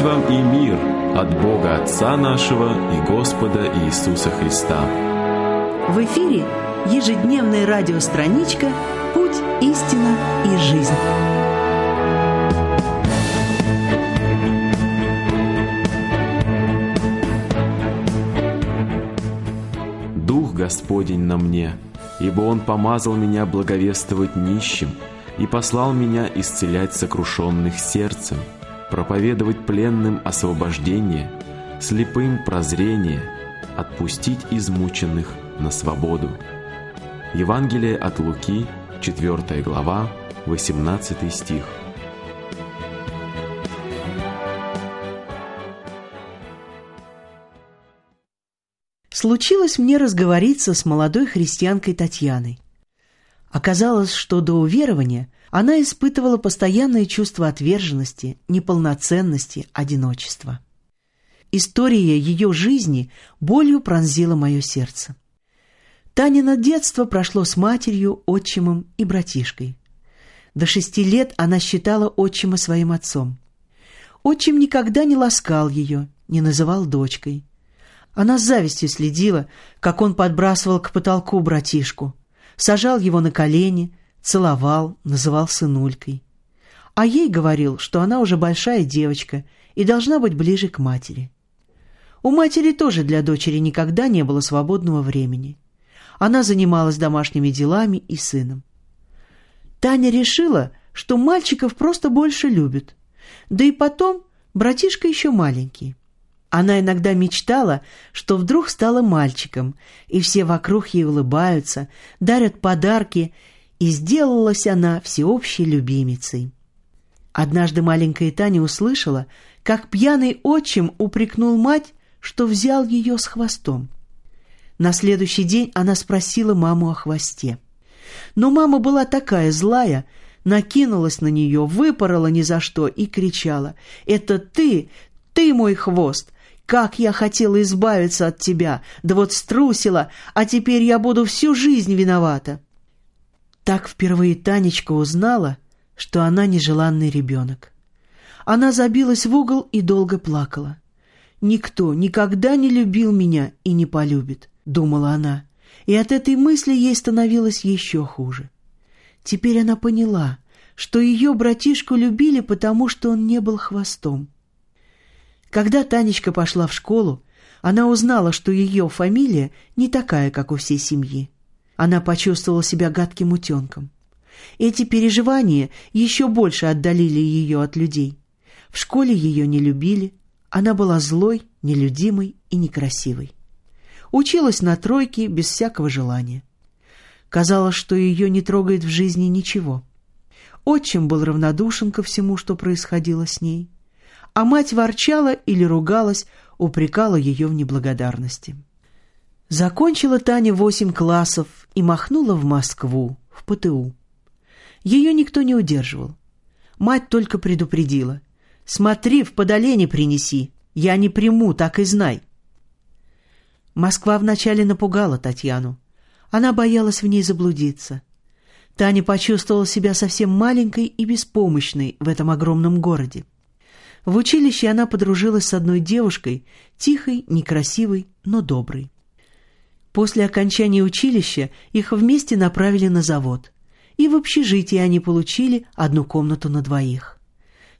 Благодать вам и мир от Бога Отца нашего и Господа Иисуса Христа. В эфире ежедневная радиостраничка «Путь, истина и жизнь». Дух Господень на мне, ибо Он помазал меня благовествовать нищим и послал меня исцелять сокрушенных сердцем, проповедовать пленным освобождение, слепым прозрение, отпустить измученных на свободу. Евангелие от Луки, 4 глава, 18 стих. Случилось мне разговориться с молодой христианкой Татьяной. Оказалось, что до уверования она испытывала постоянное чувство отверженности, неполноценности, одиночества. История ее жизни болью пронзила мое сердце. Танина детство прошло с матерью, отчимом и братишкой. До шести лет она считала отчима своим отцом. Отчим никогда не ласкал ее, не называл дочкой. Она с завистью следила, как он подбрасывал к потолку братишку, сажал его на колени, целовал, называл сынулькой. А ей говорил, что она уже большая девочка и должна быть ближе к матери. У матери тоже для дочери никогда не было свободного времени. Она занималась домашними делами и сыном. Таня решила, что мальчиков просто больше любят. Да и потом братишка еще маленький. Она иногда мечтала, что вдруг стала мальчиком, и все вокруг ей улыбаются, дарят подарки, и сделалась она всеобщей любимицей. Однажды маленькая Таня услышала, как пьяный отчим упрекнул мать, что взял ее с хвостом. На следующий день она спросила маму о хвосте. Но мама была такая злая, накинулась на нее, выпорола ни за что и кричала «Это ты, ты мой хвост! Как я хотела избавиться от тебя, да вот струсила, а теперь я буду всю жизнь виновата. Так впервые Танечка узнала, что она нежеланный ребенок. Она забилась в угол и долго плакала. «Никто никогда не любил меня и не полюбит», — думала она, и от этой мысли ей становилось еще хуже. Теперь она поняла, что ее братишку любили, потому что он не был хвостом. Когда Танечка пошла в школу, она узнала, что ее фамилия не такая, как у всей семьи. Она почувствовала себя гадким утенком. Эти переживания еще больше отдалили ее от людей. В школе ее не любили, она была злой, нелюдимой и некрасивой. Училась на тройке без всякого желания. Казалось, что ее не трогает в жизни ничего. Отчим был равнодушен ко всему, что происходило с ней а мать ворчала или ругалась, упрекала ее в неблагодарности. Закончила Таня восемь классов и махнула в Москву, в ПТУ. Ее никто не удерживал. Мать только предупредила. «Смотри, в подолене принеси. Я не приму, так и знай». Москва вначале напугала Татьяну. Она боялась в ней заблудиться. Таня почувствовала себя совсем маленькой и беспомощной в этом огромном городе. В училище она подружилась с одной девушкой, тихой, некрасивой, но доброй. После окончания училища их вместе направили на завод. И в общежитии они получили одну комнату на двоих.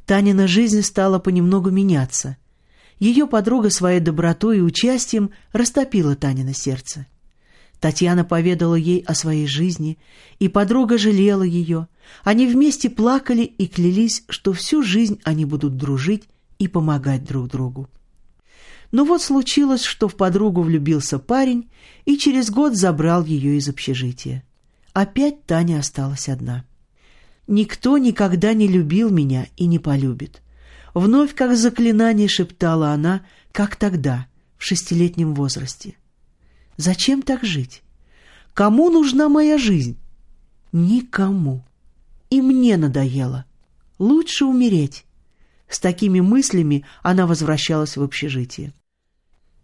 Танина жизнь стала понемногу меняться. Ее подруга своей добротой и участием растопила Танина сердце. Татьяна поведала ей о своей жизни, и подруга жалела ее. Они вместе плакали и клялись, что всю жизнь они будут дружить и помогать друг другу. Но вот случилось, что в подругу влюбился парень и через год забрал ее из общежития. Опять Таня осталась одна. «Никто никогда не любил меня и не полюбит». Вновь, как заклинание, шептала она, как тогда, в шестилетнем возрасте. Зачем так жить? Кому нужна моя жизнь? Никому. И мне надоело. Лучше умереть. С такими мыслями она возвращалась в общежитие.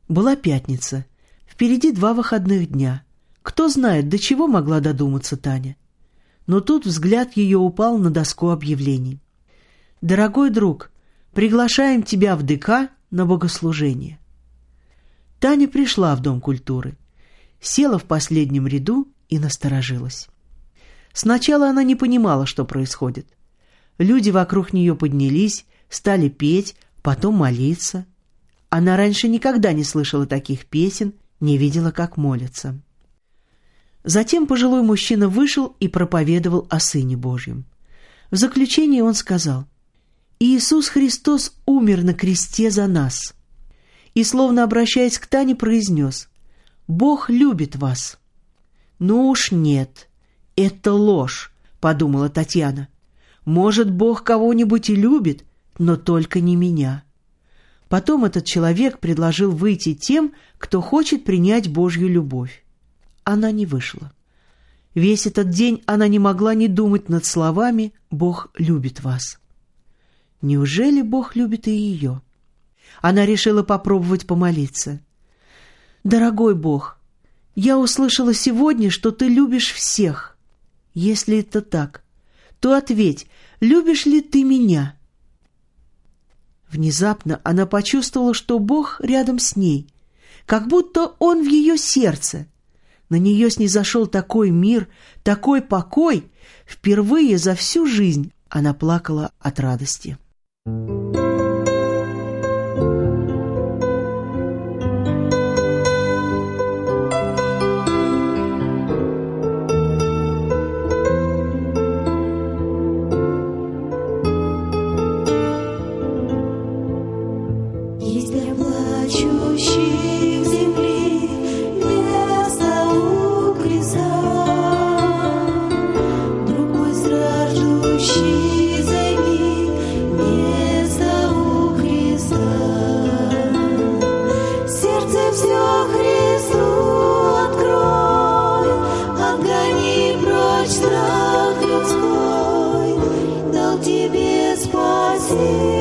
Была пятница. Впереди два выходных дня. Кто знает, до чего могла додуматься Таня. Но тут взгляд ее упал на доску объявлений. «Дорогой друг, Приглашаем тебя в ДК на богослужение». Таня пришла в Дом культуры, села в последнем ряду и насторожилась. Сначала она не понимала, что происходит. Люди вокруг нее поднялись, стали петь, потом молиться. Она раньше никогда не слышала таких песен, не видела, как молятся. Затем пожилой мужчина вышел и проповедовал о Сыне Божьем. В заключение он сказал, «Иисус Христос умер на кресте за нас» и, словно обращаясь к Тане, произнес «Бог любит вас». «Ну уж нет, это ложь», — подумала Татьяна. «Может, Бог кого-нибудь и любит, но только не меня». Потом этот человек предложил выйти тем, кто хочет принять Божью любовь. Она не вышла. Весь этот день она не могла не думать над словами «Бог любит вас». Неужели Бог любит и ее? Она решила попробовать помолиться. «Дорогой Бог, я услышала сегодня, что Ты любишь всех. Если это так, то ответь, любишь ли Ты меня?» Внезапно она почувствовала, что Бог рядом с ней, как будто Он в ее сердце. На нее снизошел такой мир, такой покой. Впервые за всю жизнь она плакала от радости. Thank you. Jesus.